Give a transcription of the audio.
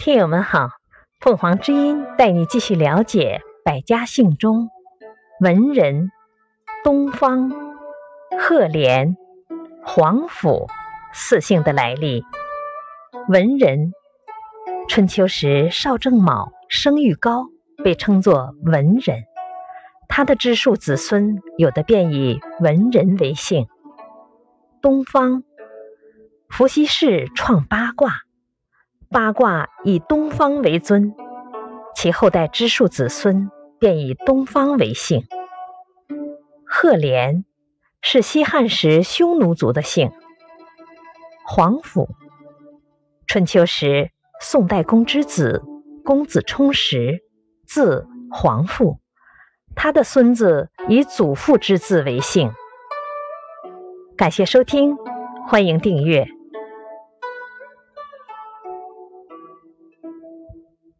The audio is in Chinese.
听友们好，凤凰之音带你继续了解百家姓中文人东方、赫连、皇甫四姓的来历。文人，春秋时邵正卯声誉高，被称作文人。他的支庶子孙有的便以文人为姓。东方，伏羲氏创八卦，八卦以东方为尊，其后代支庶子孙便以东方为姓。赫连是西汉时匈奴族的姓。皇甫，春秋时宋代公之子，公子充实，字皇父。他的孙子以祖父之字为姓。感谢收听，欢迎订阅。